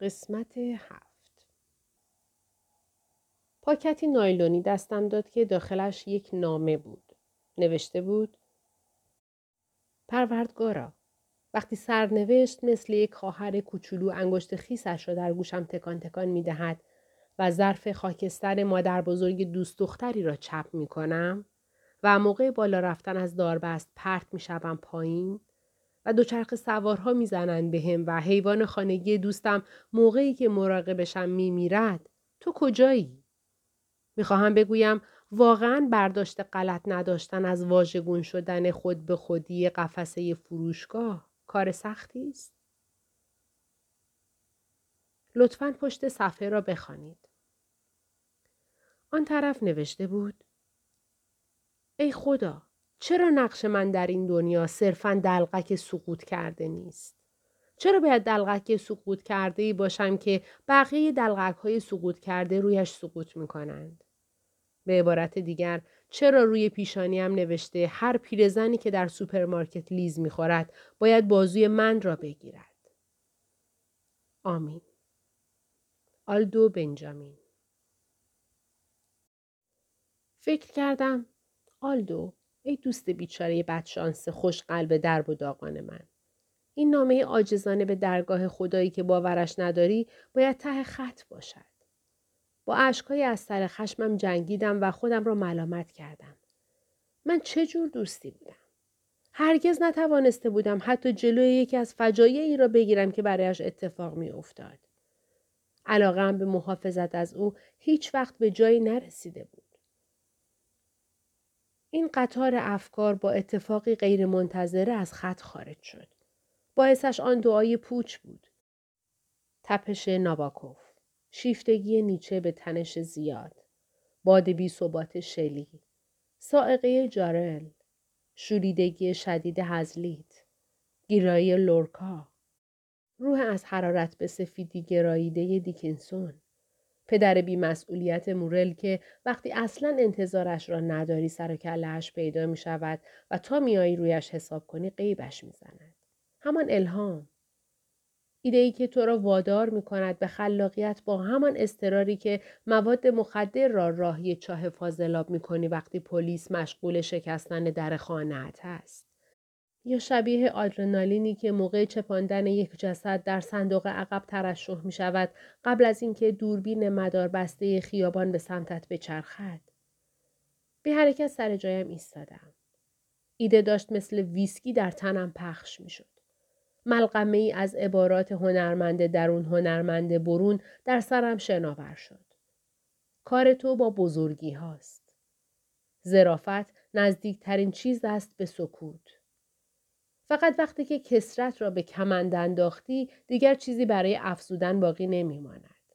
قسمت هفت پاکتی نایلونی دستم داد که داخلش یک نامه بود. نوشته بود پروردگارا وقتی سرنوشت مثل یک خواهر کوچولو انگشت خیسش را در گوشم تکان تکان می دهد و ظرف خاکستر مادر بزرگ دوست دختری را چپ می کنم و موقع بالا رفتن از داربست پرت می شوم پایین و دوچرخ سوارها می‌زنند به هم و حیوان خانگی دوستم موقعی که مراقبشم میمیرد تو کجایی؟ می‌خواهم بگویم واقعا برداشت غلط نداشتن از واژگون شدن خود به خودی قفسه فروشگاه کار سختی است؟ لطفا پشت صفحه را بخوانید. آن طرف نوشته بود ای خدا چرا نقش من در این دنیا صرفا دلقک سقوط کرده نیست؟ چرا باید دلقک سقوط کرده ای باشم که بقیه دلقک های سقوط کرده رویش سقوط می کنند؟ به عبارت دیگر چرا روی پیشانیم نوشته هر پیرزنی که در سوپرمارکت لیز می‌خورد باید بازوی من را بگیرد. آمین. آلدو بنجامین فکر کردم آلدو ای دوست بیچاره بدشانس خوش قلب درب و داغان من. این نامه آجزانه به درگاه خدایی که باورش نداری باید ته خط باشد. با اشکای از سر خشمم جنگیدم و خودم را ملامت کردم. من چه جور دوستی بودم؟ هرگز نتوانسته بودم حتی جلوی یکی از فجایعی را بگیرم که برایش اتفاق می افتاد. علاقم به محافظت از او هیچ وقت به جایی نرسیده بود. این قطار افکار با اتفاقی غیر منتظره از خط خارج شد. باعثش آن دعای پوچ بود. تپش ناباکوف. شیفتگی نیچه به تنش زیاد. باد بی ثبات شلی. سائقه جارل. شوریدگی شدید هزلیت. گیرایی لورکا. روح از حرارت به سفیدی گراییده دیکنسون. پدر بیمسئولیت مورل که وقتی اصلا انتظارش را نداری سر و کلهش پیدا می شود و تا میایی رویش حساب کنی قیبش می زند. همان الهام. ایده ای که تو را وادار می کند به خلاقیت با همان استراری که مواد مخدر را راهی چاه فاضلاب می کنی وقتی پلیس مشغول شکستن در خانهت است. یا شبیه آدرنالینی که موقع چپاندن یک جسد در صندوق عقب ترشح می شود قبل از اینکه دوربین مدار بسته خیابان به سمتت بچرخد. به حرکت سر جایم ایستادم. ایده داشت مثل ویسکی در تنم پخش می شد. ملغمه ای از عبارات هنرمند درون هنرمند برون در سرم شناور شد. کار تو با بزرگی هاست. زرافت نزدیکترین چیز است به سکوت. فقط وقتی که کسرت را به کمند انداختی دیگر چیزی برای افزودن باقی نمیماند.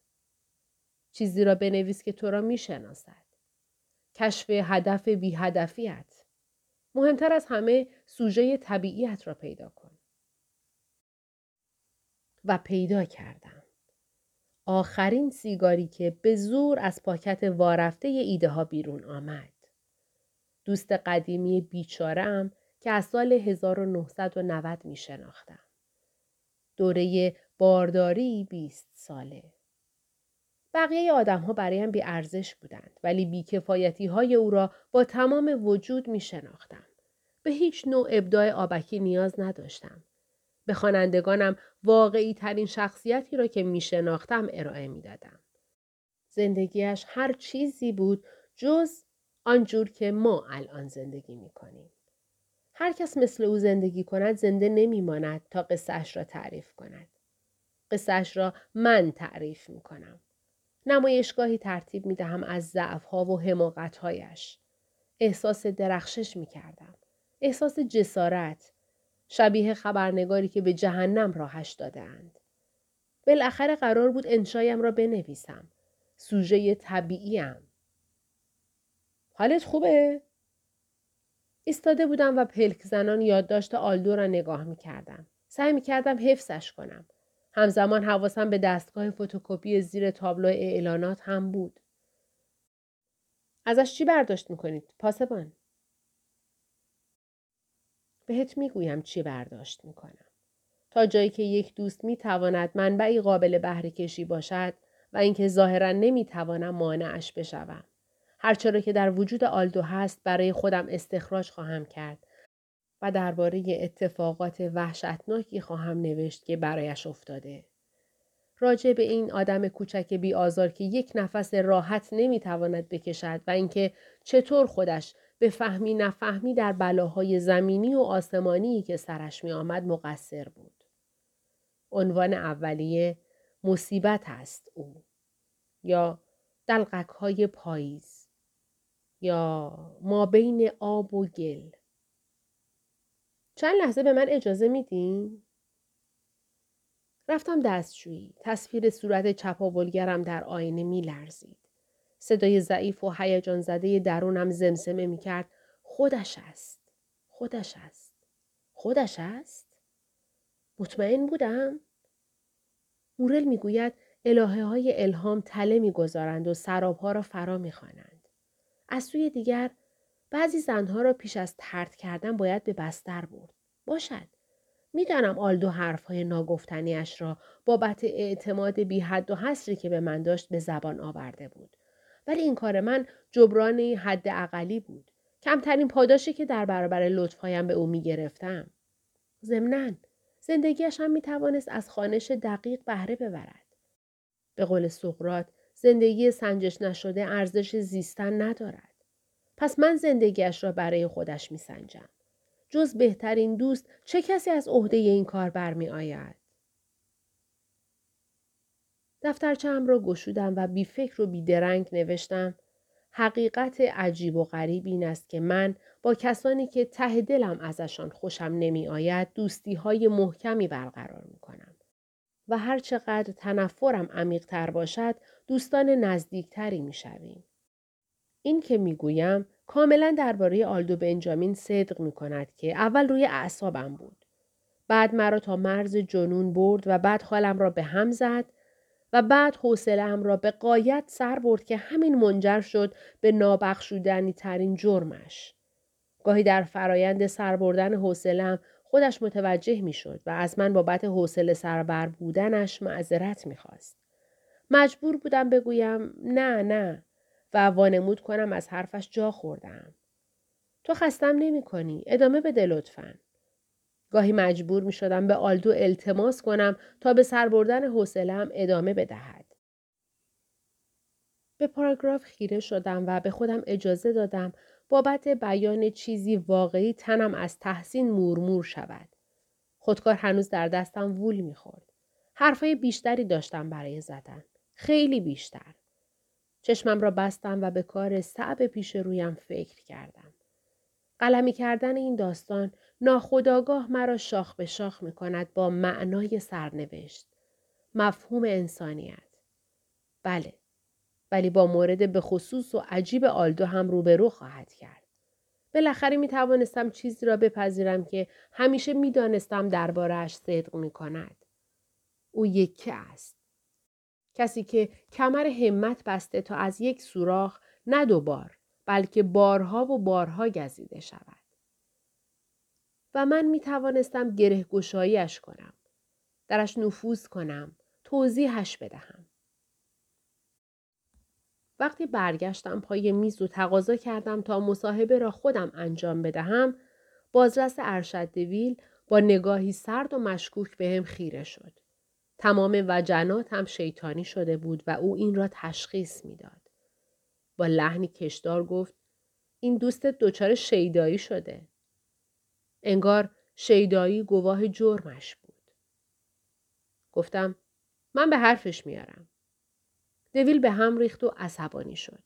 چیزی را بنویس که تو را می‌شناسد. کشف هدف بی هدفیت. مهمتر از همه سوژه طبیعیت را پیدا کن. و پیدا کردم. آخرین سیگاری که به زور از پاکت وارفته ایده ها بیرون آمد. دوست قدیمی بیچارم که از سال 1990 می شناختم. دوره بارداری 20 ساله. بقیه آدم ها برایم بی ارزش بودند ولی بیکفایتی های او را با تمام وجود می شناختم. به هیچ نوع ابداع آبکی نیاز نداشتم. به خوانندگانم واقعی ترین شخصیتی را که می شناختم ارائه می دادم. زندگیش هر چیزی بود جز آنجور که ما الان زندگی می کنیم. هر کس مثل او زندگی کند زنده نمیماند تا قصهش را تعریف کند. قصهش را من تعریف می کنم. نمایشگاهی ترتیب می دهم از ضعفها و حماقتهایش. احساس درخشش می کردم. احساس جسارت. شبیه خبرنگاری که به جهنم راهش دادهاند. بالاخره قرار بود انشایم را بنویسم. سوژه طبیعیم. حالت خوبه؟ ایستاده بودم و پلک زنان یادداشت آلدو را نگاه می کردم. سعی می کردم حفظش کنم. همزمان حواسم به دستگاه فتوکپی زیر تابلو اعلانات هم بود. ازش چی برداشت می‌کنید؟ پاسبان. بهت می‌گویم چی برداشت می‌کنم. تا جایی که یک دوست می تواند منبعی قابل بهره کشی باشد و اینکه ظاهرا نمی توانم مانعش بشوم. هرچرا که در وجود آلدو هست برای خودم استخراج خواهم کرد و درباره اتفاقات وحشتناکی خواهم نوشت که برایش افتاده. راجع به این آدم کوچک بی آزار که یک نفس راحت نمی‌تواند بکشد و اینکه چطور خودش به فهمی نفهمی در بلاهای زمینی و آسمانی که سرش می آمد مقصر بود. عنوان اولیه مصیبت است او یا دلقک های پاییز یا ما بین آب و گل چند لحظه به من اجازه میدین؟ رفتم دستشویی. تصویر صورت چپاولگرم در آینه می لرزید. صدای ضعیف و هیجان زده درونم زمزمه می کرد. خودش است. خودش است. خودش است؟ مطمئن بودم؟ مورل می گوید الهه های الهام تله می گذارند و سرابها را فرا می خوانند. از سوی دیگر بعضی زنها را پیش از ترد کردن باید به بستر برد. باشد. می‌دانم آلدو حرفهای ناگفتنیش را بابت اعتماد بی حد و حسری که به من داشت به زبان آورده بود. ولی این کار من جبران حد اقلی بود. کمترین پاداشی که در برابر لطفهایم به او می گرفتم. ضمناً زندگیش هم می توانست از خانش دقیق بهره ببرد. به قول سقرات زندگی سنجش نشده ارزش زیستن ندارد. پس من زندگیش را برای خودش می سنجم. جز بهترین دوست چه کسی از عهده این کار برمی آید؟ دفترچم را گشودم و بی فکر و بی درنگ نوشتم حقیقت عجیب و غریب این است که من با کسانی که ته دلم ازشان خوشم نمی آید دوستی های محکمی برقرار می کنم. و هر چقدر تنفرم عمیق تر باشد دوستان نزدیکتری می شویم. این که می گویم کاملا درباره آلدو بنجامین صدق می کند که اول روی اعصابم بود. بعد مرا تا مرز جنون برد و بعد حالم را به هم زد و بعد حوصلهام را به قایت سر برد که همین منجر شد به نابخشودنی ترین جرمش. گاهی در فرایند سر بردن خودش متوجه می شد و از من بابت حوصله سربر بودنش معذرت می خواست. مجبور بودم بگویم نه نه و وانمود کنم از حرفش جا خوردم. تو خستم نمی کنی. ادامه بده لطفا. گاهی مجبور می شدم به آلدو التماس کنم تا به سر بردن حوصله‌ام ادامه بدهد. به پاراگراف خیره شدم و به خودم اجازه دادم بابت بیان چیزی واقعی تنم از تحسین مورمور شود. خودکار هنوز در دستم وول می‌خورد. حرفای بیشتری داشتم برای زدن. خیلی بیشتر. چشمم را بستم و به کار صعب پیش رویم فکر کردم. قلمی کردن این داستان ناخداگاه مرا شاخ به شاخ می کند با معنای سرنوشت. مفهوم انسانیت. بله. ولی با مورد به خصوص و عجیب آلدو هم روبرو خواهد کرد. بالاخره می توانستم چیزی را بپذیرم که همیشه می دانستم دربارهش صدق می کند. او یکی است. کسی که کمر همت بسته تا از یک سوراخ نه دوبار بلکه بارها و بارها گزیده شود. و من می توانستم گره گشاییش کنم. درش نفوذ کنم. توضیحش بدهم. وقتی برگشتم پای میز و تقاضا کردم تا مصاحبه را خودم انجام بدهم، بازرس ارشد دویل با نگاهی سرد و مشکوک به هم خیره شد. تمام وجنات هم شیطانی شده بود و او این را تشخیص می‌داد. با لحنی کشدار گفت این دوست دچار شیدایی شده. انگار شیدایی گواه جرمش بود. گفتم من به حرفش میارم. دویل به هم ریخت و عصبانی شد.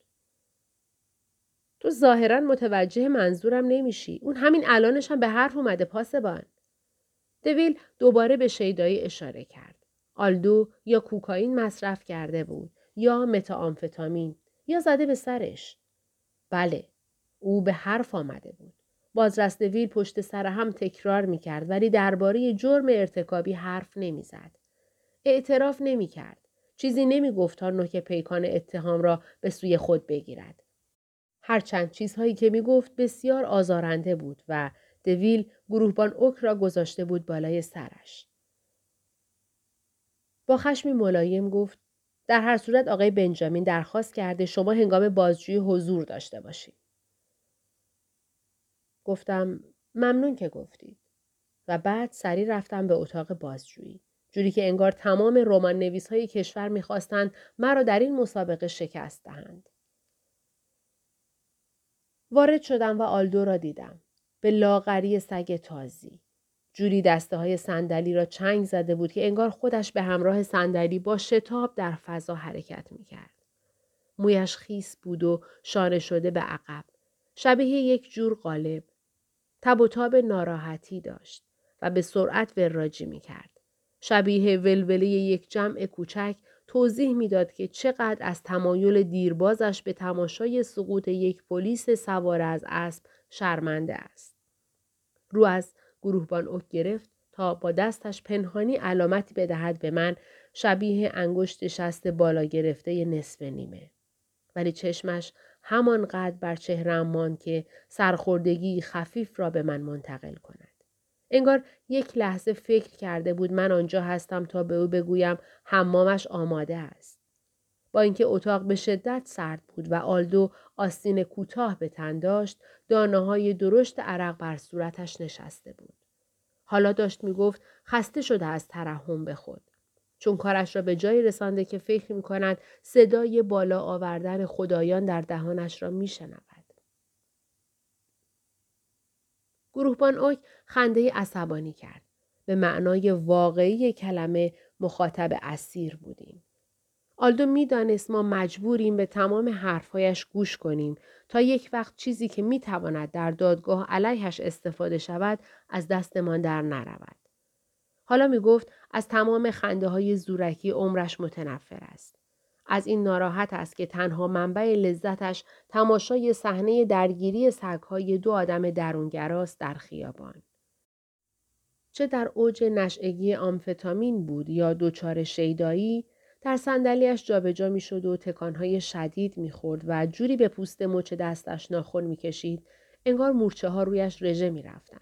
تو ظاهرا متوجه منظورم نمیشی. اون همین الانش هم به حرف اومده پاسبان. دویل دوباره به شیدایی اشاره کرد. آلدو یا کوکائین مصرف کرده بود یا متاامفتامین یا زده به سرش. بله، او به حرف آمده بود. بازرس ویل پشت سر هم تکرار می کرد ولی درباره جرم ارتکابی حرف نمی زد. اعتراف نمی کرد. چیزی نمی گفت تا نوک پیکان اتهام را به سوی خود بگیرد. هرچند چیزهایی که می گفت بسیار آزارنده بود و دویل گروهبان اوک را گذاشته بود بالای سرش. با خشمی ملایم گفت در هر صورت آقای بنجامین درخواست کرده شما هنگام بازجویی حضور داشته باشید. گفتم ممنون که گفتید. و بعد سری رفتم به اتاق بازجویی. جوری که انگار تمام رمان نویس های کشور می‌خواستند مرا در این مسابقه شکست دهند. وارد شدم و آلدو را دیدم. به لاغری سگ تازی. جوری دسته های صندلی را چنگ زده بود که انگار خودش به همراه صندلی با شتاب در فضا حرکت می کرد. مویش خیس بود و شانه شده به عقب. شبیه یک جور قالب. تب و تاب ناراحتی داشت و به سرعت وراجی می کرد. شبیه ولوله یک جمع کوچک توضیح می‌داد که چقدر از تمایل دیربازش به تماشای سقوط یک پلیس سوار از اسب شرمنده است. رو از گروهبان اوک گرفت تا با دستش پنهانی علامتی بدهد به من شبیه انگشت شست بالا گرفته نصف نیمه. ولی چشمش همانقدر بر چهرم ماند که سرخوردگی خفیف را به من منتقل کند. انگار یک لحظه فکر کرده بود من آنجا هستم تا به او بگویم حمامش آماده است. با اینکه اتاق به شدت سرد بود و آلدو آستین کوتاه به تن داشت دانه های درشت عرق بر صورتش نشسته بود. حالا داشت می گفت خسته شده از ترحم به خود. چون کارش را به جایی رسانده که فکر می کند صدای بالا آوردن خدایان در دهانش را می شنود. گروهبان اوک خنده عصبانی کرد. به معنای واقعی کلمه مخاطب اسیر بودیم. آلدو می‌دانست ما مجبوریم به تمام حرفهایش گوش کنیم تا یک وقت چیزی که می‌تواند در دادگاه علیهش استفاده شود از دستمان در نرود. حالا می گفت از تمام خنده های زورکی عمرش متنفر است. از این ناراحت است که تنها منبع لذتش تماشای صحنه درگیری سگهای دو آدم درونگراست در خیابان. چه در اوج نشعگی آمفتامین بود یا دچار شیدایی در صندلیاش جابجا می‌شد و تکانهای شدید می‌خورد و جوری به پوست مچ دستش ناخن می‌کشید انگار مورچه ها رویش رژه می‌رفتند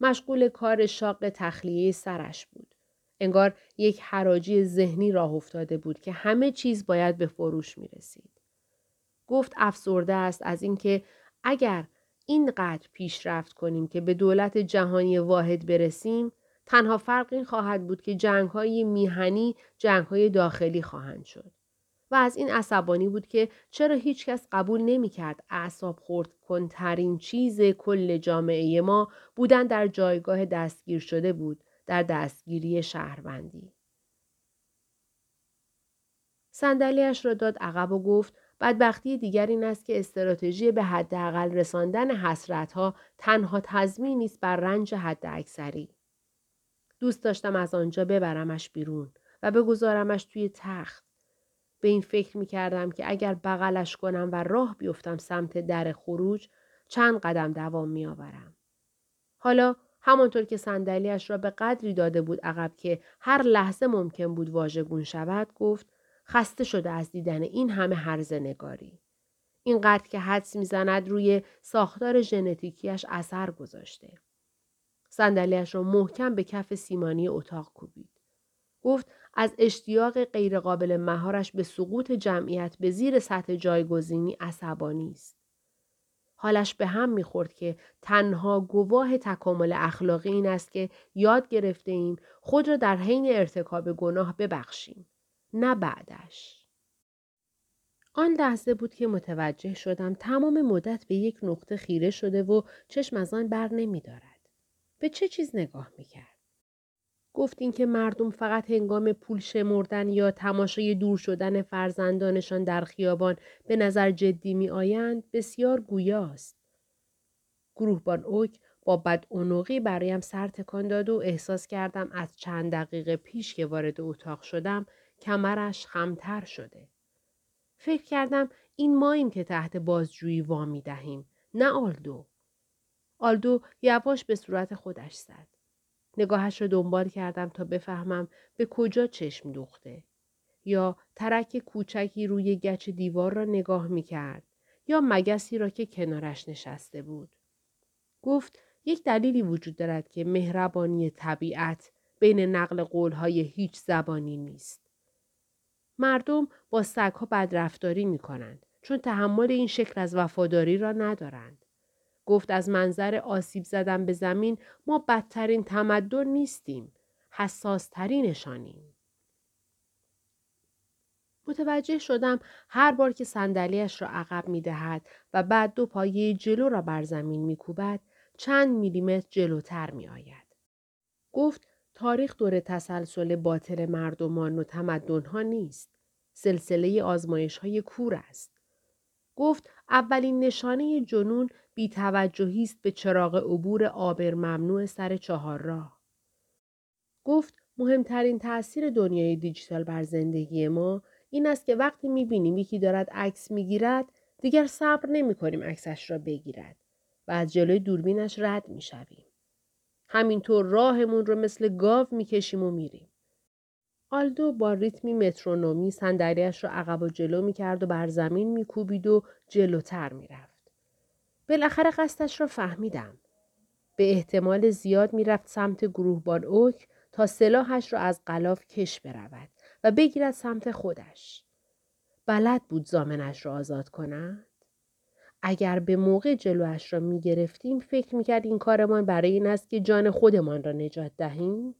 مشغول کار شاق تخلیه سرش بود انگار یک حراجی ذهنی راه افتاده بود که همه چیز باید به فروش می رسید. گفت افسرده است از اینکه اگر اینقدر پیشرفت کنیم که به دولت جهانی واحد برسیم تنها فرق این خواهد بود که جنگ های میهنی جنگ های داخلی خواهند شد. و از این عصبانی بود که چرا هیچکس قبول نمی کرد اعصاب خورد کنترین چیز کل جامعه ما بودن در جایگاه دستگیر شده بود در دستگیری شهروندی. صندلیاش را داد عقب و گفت بدبختی دیگر این است که استراتژی به حداقل رساندن حسرتها تنها تضمینی است بر رنج حد اکثری. دوست داشتم از آنجا ببرمش بیرون و بگذارمش توی تخت. به این فکر می کردم که اگر بغلش کنم و راه بیفتم سمت در خروج چند قدم دوام می آورم. حالا همانطور که صندلیاش را به قدری داده بود عقب که هر لحظه ممکن بود واژگون شود گفت خسته شده از دیدن این همه هرزه نگاری. اینقدر که حدس می‌زند روی ساختار ژنتیکیش اثر گذاشته. صندلیاش را محکم به کف سیمانی اتاق کوبید. گفت از اشتیاق غیرقابل مهارش به سقوط جمعیت به زیر سطح جایگزینی عصبانی است. حالش به هم می‌خورد که تنها گواه تکامل اخلاقی این است که یاد گرفته ایم خود را در حین ارتکاب گناه ببخشیم. نه بعدش. آن لحظه بود که متوجه شدم تمام مدت به یک نقطه خیره شده و چشم از آن بر نمی دارد. به چه چیز نگاه می کرد؟ گفت اینکه مردم فقط هنگام پول شمردن یا تماشای دور شدن فرزندانشان در خیابان به نظر جدی می آیند بسیار گویاست. گروهبان اوک با بد برایم سر تکان داد و احساس کردم از چند دقیقه پیش که وارد اتاق شدم کمرش خمتر شده. فکر کردم این ماییم که تحت بازجویی وامی دهیم نه آلدو. آلدو یواش به صورت خودش زد. نگاهش را دنبال کردم تا بفهمم به کجا چشم دوخته. یا ترک کوچکی روی گچ دیوار را نگاه می کرد یا مگسی را که کنارش نشسته بود. گفت یک دلیلی وجود دارد که مهربانی طبیعت بین نقل قولهای هیچ زبانی نیست. مردم با سگها بدرفتاری می کنند چون تحمل این شکل از وفاداری را ندارند. گفت از منظر آسیب زدن به زمین ما بدترین تمدن نیستیم. حساس ترینشانیم. متوجه شدم هر بار که صندلیاش را عقب می دهد و بعد دو پایه جلو را بر زمین می کوبد چند میلیمتر جلوتر می آید. گفت تاریخ دور تسلسل باطل مردمان و تمدنها نیست. سلسله آزمایش های کور است. گفت اولین نشانه جنون بیتوجهی است به چراغ عبور آبر ممنوع سر چهار راه. گفت مهمترین تاثیر دنیای دیجیتال بر زندگی ما این است که وقتی می‌بینیم یکی دارد عکس می‌گیرد دیگر صبر نمی کنیم عکسش را بگیرد و از جلوی دوربینش رد می‌شویم. همینطور راهمون رو مثل گاو می‌کشیم و میریم. آلدو با ریتمی مترونومی صندلیاش را عقب و جلو می‌کرد و بر زمین میکوبید و جلوتر می‌رفت. بالاخره قصدش را فهمیدم. به احتمال زیاد می‌رفت سمت گروهبان اوک تا سلاحش را از قلاف کش برود و بگیرد سمت خودش. بلد بود زامنش را آزاد کند؟ اگر به موقع جلوش را می گرفتیم فکر می کرد این کارمان برای این است که جان خودمان را نجات دهیم؟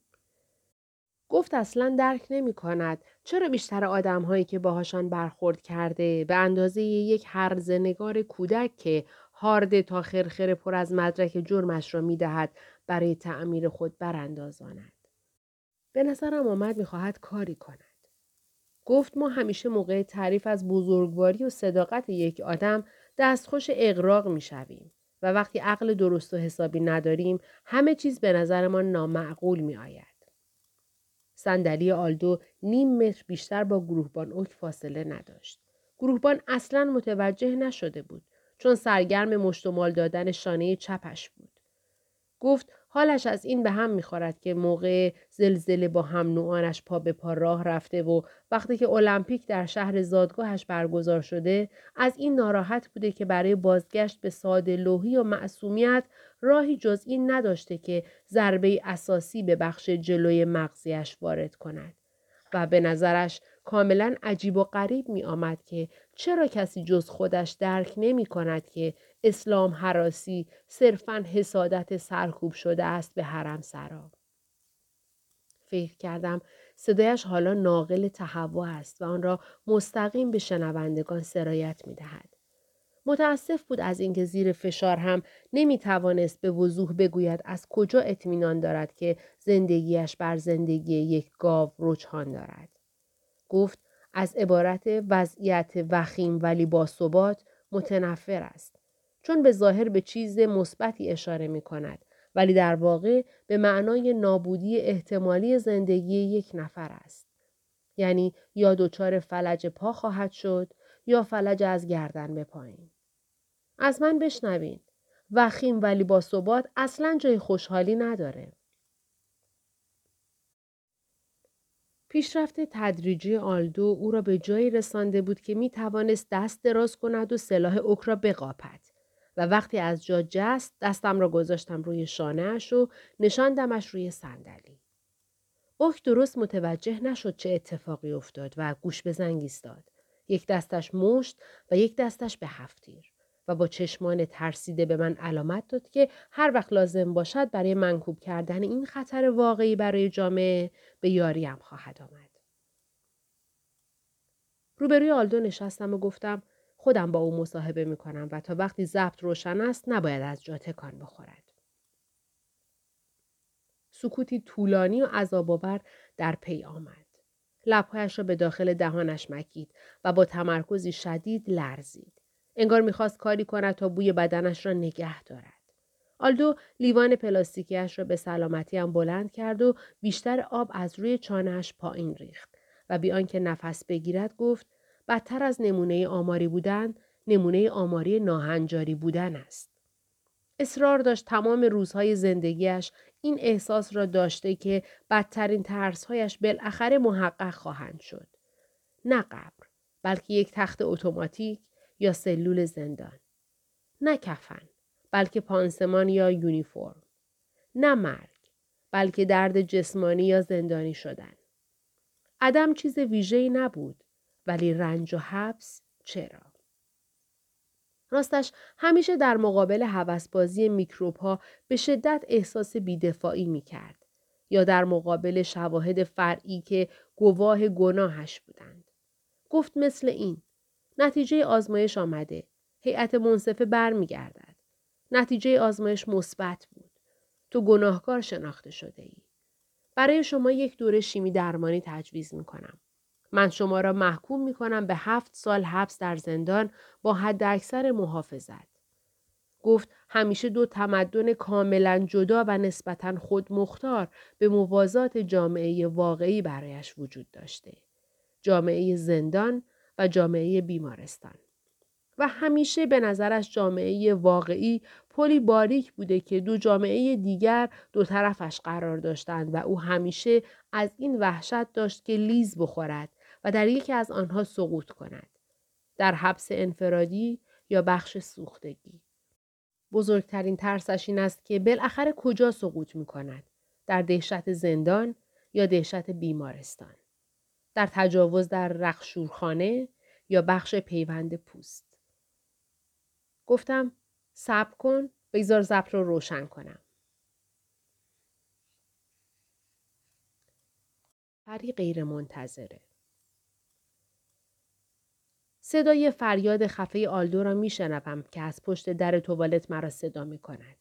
گفت اصلا درک نمی کند چرا بیشتر آدم هایی که باهاشان برخورد کرده به اندازه یک هرزنگار کودک که هارده تا خرخر پر از مدرک جرمش را می دهد برای تعمیر خود براندازاند. به نظرم آمد می‌خواهد کاری کند. گفت ما همیشه موقع تعریف از بزرگواری و صداقت یک آدم دستخوش اقراق می‌شویم و وقتی عقل درست و حسابی نداریم همه چیز به نظرمان نامعقول می آید. صندلی آلدو نیم متر بیشتر با گروهبان اوک فاصله نداشت. گروهبان اصلا متوجه نشده بود چون سرگرم مشتمال دادن شانه چپش بود. گفت حالش از این به هم می‌خورد که موقع زلزله با هم نوعانش پا به پا راه رفته و وقتی که المپیک در شهر زادگاهش برگزار شده از این ناراحت بوده که برای بازگشت به ساده لوحی و معصومیت راهی جز این نداشته که ضربه اساسی به بخش جلوی مغزیش وارد کند و به نظرش کاملا عجیب و غریب می آمد که چرا کسی جز خودش درک نمی کند که اسلام حراسی صرفا حسادت سرکوب شده است به حرم سرا. فکر کردم صدایش حالا ناقل تهوع است و آن را مستقیم به شنوندگان سرایت می دهد. متاسف بود از اینکه زیر فشار هم نمی توانست به وضوح بگوید از کجا اطمینان دارد که زندگیش بر زندگی یک گاو رجحان دارد. گفت از عبارت وضعیت وخیم ولی با ثبات متنفر است. چون به ظاهر به چیز مثبتی اشاره می کند ولی در واقع به معنای نابودی احتمالی زندگی یک نفر است. یعنی یا دچار فلج پا خواهد شد یا فلج از گردن به پایین. از من بشنوین. وخیم ولی با ثبات اصلا جای خوشحالی نداره. پیشرفت تدریجی آلدو او را به جایی رسانده بود که می توانست دست دراز کند و سلاح اوک را بقاپد. و وقتی از جا جست دستم را گذاشتم روی شانهاش و نشاندمش روی صندلی. اوک درست متوجه نشد چه اتفاقی افتاد و گوش به زنگ ایستاد. یک دستش مشت و یک دستش به هفتیر و با چشمان ترسیده به من علامت داد که هر وقت لازم باشد برای منکوب کردن این خطر واقعی برای جامعه به یاریم خواهد آمد. روبروی آلدو نشستم و گفتم خودم با او مصاحبه می کنم و تا وقتی ضبط روشن است نباید از جا تکان بخورد. سکوتی طولانی و عذابآور در پی آمد. لبهایش را به داخل دهانش مکید و با تمرکزی شدید لرزید. انگار می‌خواست کاری کند تا بوی بدنش را نگه دارد. آلدو لیوان پلاستیکیش را به سلامتی هم بلند کرد و بیشتر آب از روی چانهش پایین ریخت و بی آنکه نفس بگیرد گفت بدتر از نمونه آماری بودن نمونه آماری ناهنجاری بودن است. اصرار داشت تمام روزهای زندگیش این احساس را داشته که بدترین ترسهایش بالاخره محقق خواهند شد. نه قبر بلکه یک تخت اتوماتیک یا سلول زندان. نه کفن بلکه پانسمان یا یونیفرم. نه مرگ بلکه درد جسمانی یا زندانی شدن. عدم چیز ویژه‌ای نبود ولی رنج و حبس چرا؟ راستش همیشه در مقابل هوسبازی میکروب ها به شدت احساس بیدفاعی می کرد یا در مقابل شواهد فرعی که گواه گناهش بودند. گفت مثل این. نتیجه آزمایش آمده. هیئت منصفه برمیگردد. نتیجه آزمایش مثبت بود. تو گناهکار شناخته شده ای. برای شما یک دوره شیمی درمانی تجویز می کنم. من شما را محکوم می کنم به هفت سال حبس در زندان با حد اکثر محافظت. گفت همیشه دو تمدن کاملا جدا و نسبتا خود مختار به موازات جامعه واقعی برایش وجود داشته. جامعه زندان و جامعه بیمارستان. و همیشه به نظرش جامعه واقعی پلی باریک بوده که دو جامعه دیگر دو طرفش قرار داشتند و او همیشه از این وحشت داشت که لیز بخورد و در یکی از آنها سقوط کند. در حبس انفرادی یا بخش سوختگی. بزرگترین ترسش این است که بالاخره کجا سقوط می کند. در دهشت زندان یا دهشت بیمارستان. در تجاوز در رخشورخانه یا بخش پیوند پوست. گفتم صبر کن بگذار زبط رو روشن کنم. پری غیر منتظره. صدای فریاد خفه آلدو را میشنوم که از پشت در توالت مرا صدا می کند.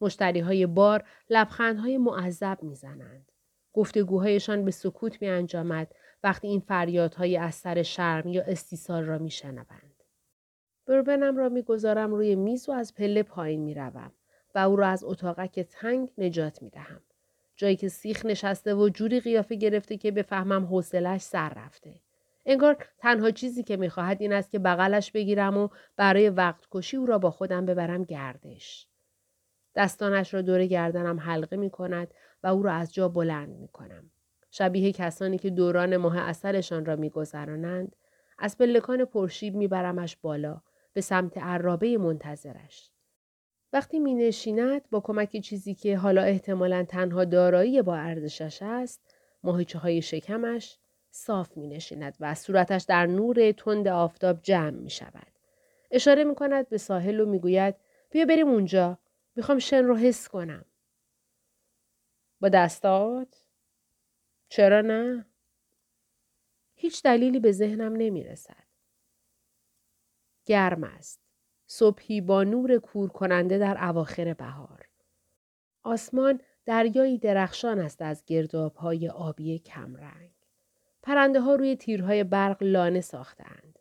مشتری های بار لبخندهای معذب می‌زنند. گفتگوهایشان به سکوت می انجامد وقتی این فریادهای از سر شرم یا استیصال را می شنوند. بربنم را می‌گذارم روی میز و از پله پایین می روم و او را از اتاقک تنگ نجات می دهم. جایی که سیخ نشسته و جوری قیافه گرفته که بفهمم حوصلش سر رفته. انگار تنها چیزی که می‌خواهد این است که بغلش بگیرم و برای وقت کشی او را با خودم ببرم گردش. دستانش را دور گردنم حلقه می کند و او را از جا بلند می کنم. شبیه کسانی که دوران ماه اثرشان را میگذرانند از پلکان پرشیب میبرمش بالا به سمت عرابه منتظرش. وقتی می نشیند با کمک چیزی که حالا احتمالا تنها دارایی با ارزشش است ماهیچه های شکمش صاف می نشیند و صورتش در نور تند آفتاب جمع می شود. اشاره می کند به ساحل و می گوید بیا بریم اونجا. می‌خوام شن رو حس کنم. با دستات؟ چرا نه؟ هیچ دلیلی به ذهنم نمی رسد. گرم است. صبحی با نور کور کننده در اواخر بهار. آسمان دریایی درخشان است از گرداب های آبی کمرنگ. پرنده ها روی تیرهای برق لانه ساختند.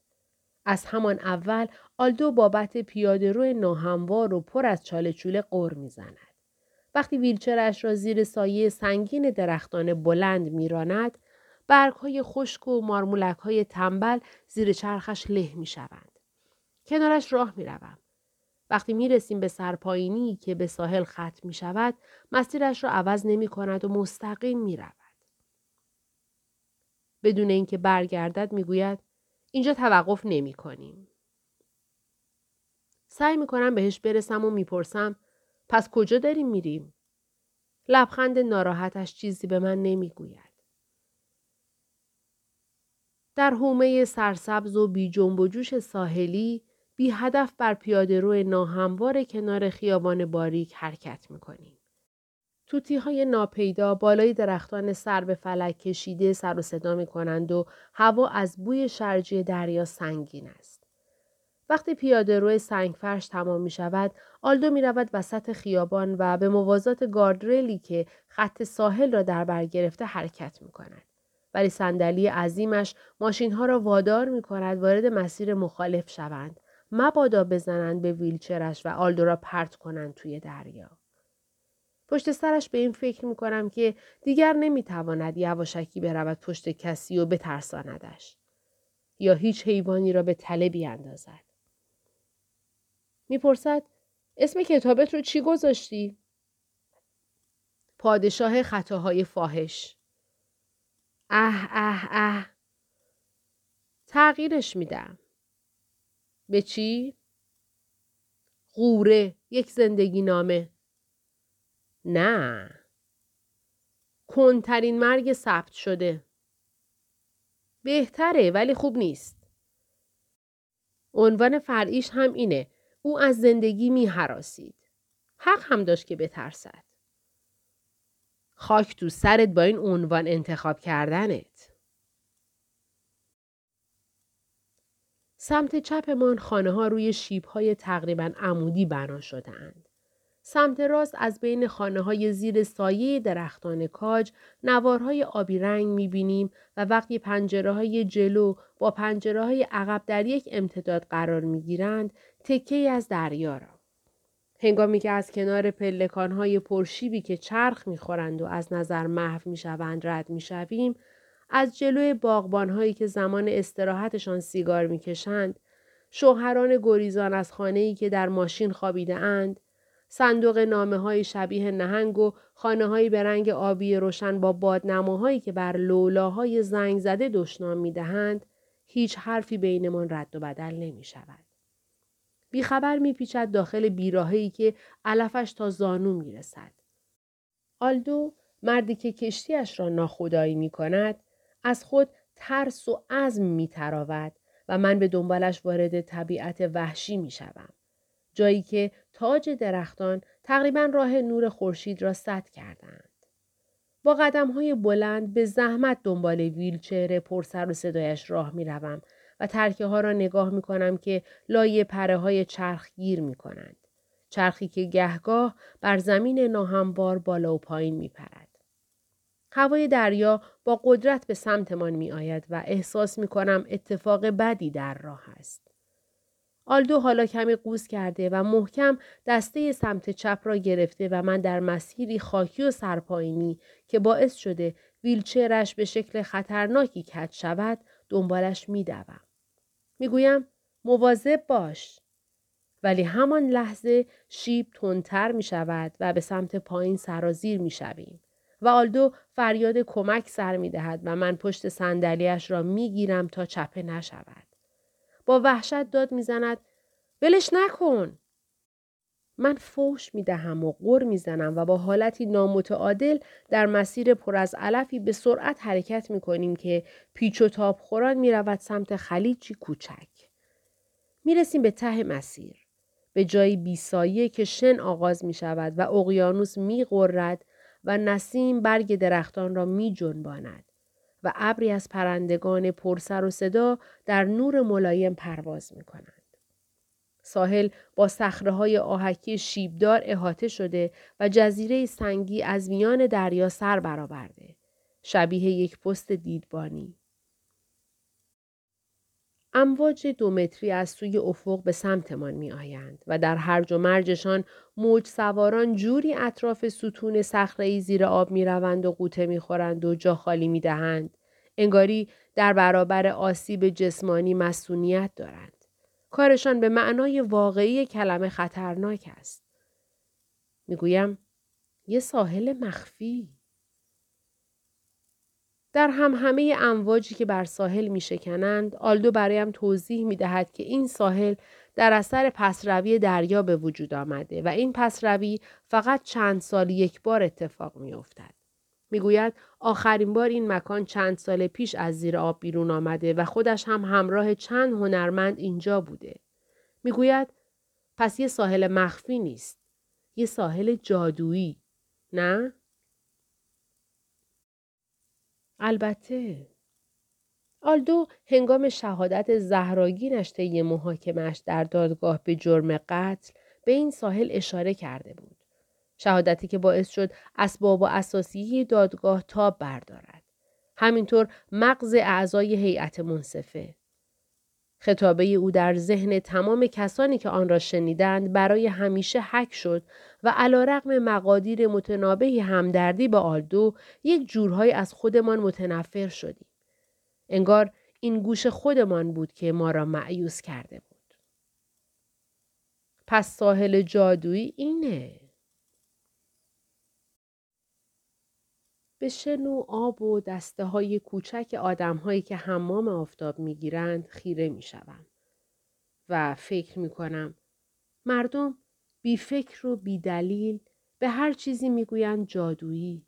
از همان اول آلدو بابت پیاده روی ناهموار و پر از چاله چوله قر می‌زند. وقتی ویلچرش را زیر سایه سنگین درختان بلند میراند، برگ های خشک و مارمولک های تنبل زیر چرخش له می شوند. کنارش راه می روم. وقتی می رسیم به سرپایینی که به ساحل ختم می شود، مسیرش را عوض نمی کند و مستقیم می رود. بدون اینکه برگردد می‌گوید اینجا توقف نمی کنیم. سعی می کنم بهش برسم و می‌پرسم پس کجا داریم میریم؟ لبخند ناراحتش چیزی به من نمی‌گوید. در حومه سرسبز و بی جنب و جوش ساحلی بی هدف بر پیاده روی ناهموار کنار خیابان باریک حرکت می‌کنیم. توتی های ناپیدا بالای درختان سر به فلک کشیده سر و صدا می کنند و هوا از بوی شرجی دریا سنگین است. وقتی پیاده روی سنگ فرش تمام می شود، آلدو می رود وسط خیابان و به موازات گاردریلی که خط ساحل را در بر گرفته حرکت می کند. ولی صندلی عظیمش ماشین ها را وادار می کند وارد مسیر مخالف شوند. مبادا بزنند به ویلچرش و آلدو را پرت کنند توی دریا. پشت سرش به این فکر می کنم که دیگر نمی‌تواند یواشکی برود پشت کسی و بترساندش. یا هیچ حیوانی را به تله بیاندازد. می‌پرسد اسم کتابت رو چی گذاشتی؟ پادشاه خطاهای فاحش. اه اه اه. تغییرش میدم. به چی؟ غوره یک زندگی نامه. نه. کنترین مرگ ثبت شده. بهتره ولی خوب نیست. عنوان فرعیش هم اینه. او از زندگی می حراسید. حق هم داشت که بترسد. خاک تو سرت با این عنوان انتخاب کردنت. سمت چپمان خانه ها روی شیب های تقریبا عمودی بنا شدهاند. سمت راست از بین خانه های زیر سایه درختان کاج نوارهای آبی رنگ می بینیم و وقتی پنجره های جلو با پنجره های عقب در یک امتداد قرار می گیرند تکه از دریا را. هنگامی که از کنار پلکان های پرشیبی که چرخ می خورند و از نظر محو می شوند رد می شویم، از جلوی باغبان هایی که زمان استراحتشان سیگار می کشند، شوهران گریزان از خانه ای که در ماشین خوابیده اند، صندوق نامه های شبیه نهنگ و خانه هایی به رنگ آبی روشن با بادنماهایی که بر لولاهای زنگ زده دشنام می دهند، هیچ حرفی بینمان رد و بدل نمی شود. بیخبر می پیچد داخل بیراهی که علفش تا زانو می رسد. آلدو مردی که کشتیش را ناخدایی می کند از خود ترس و عزم می تراود و من به دنبالش وارد طبیعت وحشی می شوم. جایی که تاج درختان تقریبا راه نور خورشید را سد کردند. با قدم های بلند به زحمت دنبال ویلچر پرسر و صدایش راه می روم و ترکه ها را نگاه می کنم که لای پره های چرخ گیر می کنند. چرخی که گهگاه بر زمین ناهموار بالا و پایین می پرد. هوای دریا با قدرت به سمتمان می آید و احساس می کنم اتفاق بدی در راه است. آلدو حالا کمی قوز کرده و محکم دسته سمت چپ را گرفته و من در مسیری خاکی و سرپایینی که باعث شده ویلچرش به شکل خطرناکی کج شود دنبالش میدوم. می‌گویم مواظب باش. ولی همان لحظه شیب تندتر می شود و به سمت پایین سرازیر می شویم. و آلدو فریاد کمک سر می دهد و من پشت صندلیاش را می گیرم تا چپه نشود. با وحشت داد می‌زند ولش نکن من فوش می دهم و غر می زنم و با حالتی نامتعادل در مسیر پر از علفی به سرعت حرکت می کنیم که پیچ و تاب خوران می رود سمت خلیجی کوچک. می رسیم به ته مسیر. به جایی بیسایه که شن آغاز می شود و اقیانوس می غرد و نسیم برگ درختان را می جنباند. و ابری از پرندگان پرسر و صدا در نور ملایم پرواز می کنند. ساحل با های آهکی شیبدار احاطه شده و جزیره سنگی از میان دریا سر برآورده. شبیه یک پست دیدبانی. امواج دو متری از سوی افق به سمتمان می آیند و در هرج و مرجشان موج سواران جوری اطراف ستون صخره زیر آب می روند و قوطه می خورند و جا خالی می دهند. انگاری در برابر آسیب جسمانی مسئولیت دارند. کارشان به معنای واقعی کلمه خطرناک است. می‌گویم یه ساحل مخفی. در هم همه امواجی که بر ساحل می شکنند، آلدو برایم توضیح می دهد که این ساحل در اثر پسروی دریا به وجود آمده و این پسروی فقط چند سال یک بار اتفاق می افتد. می‌گوید آخرین بار این مکان چند سال پیش از زیر آب بیرون آمده و خودش هم همراه چند هنرمند اینجا بوده. می‌گوید پس یه ساحل مخفی نیست. یه ساحل جادویی. نه؟ البته آلدو هنگام شهادت زهراگینش طی محاکمش در دادگاه به جرم قتل به این ساحل اشاره کرده بود. شهادتی که باعث شد اسباب و اساسی دادگاه تاب بردارد. همینطور مغز اعضای هیئت منصفه. خطابه او در ذهن تمام کسانی که آن را شنیدند برای همیشه حک شد و علا رقم مقادیر متنابهی همدردی با آلدو یک جورهای از خودمان متنفر شدیم. انگار این گوش خودمان بود که ما را معیوس کرده بود. پس ساحل جادویی اینه. به شن و آب و دسته های کوچک آدم هایی که حمام آفتاب می گیرند خیره می شوم. و فکر می کنم مردم بی فکر و بی دلیل به هر چیزی می گویند جادویی.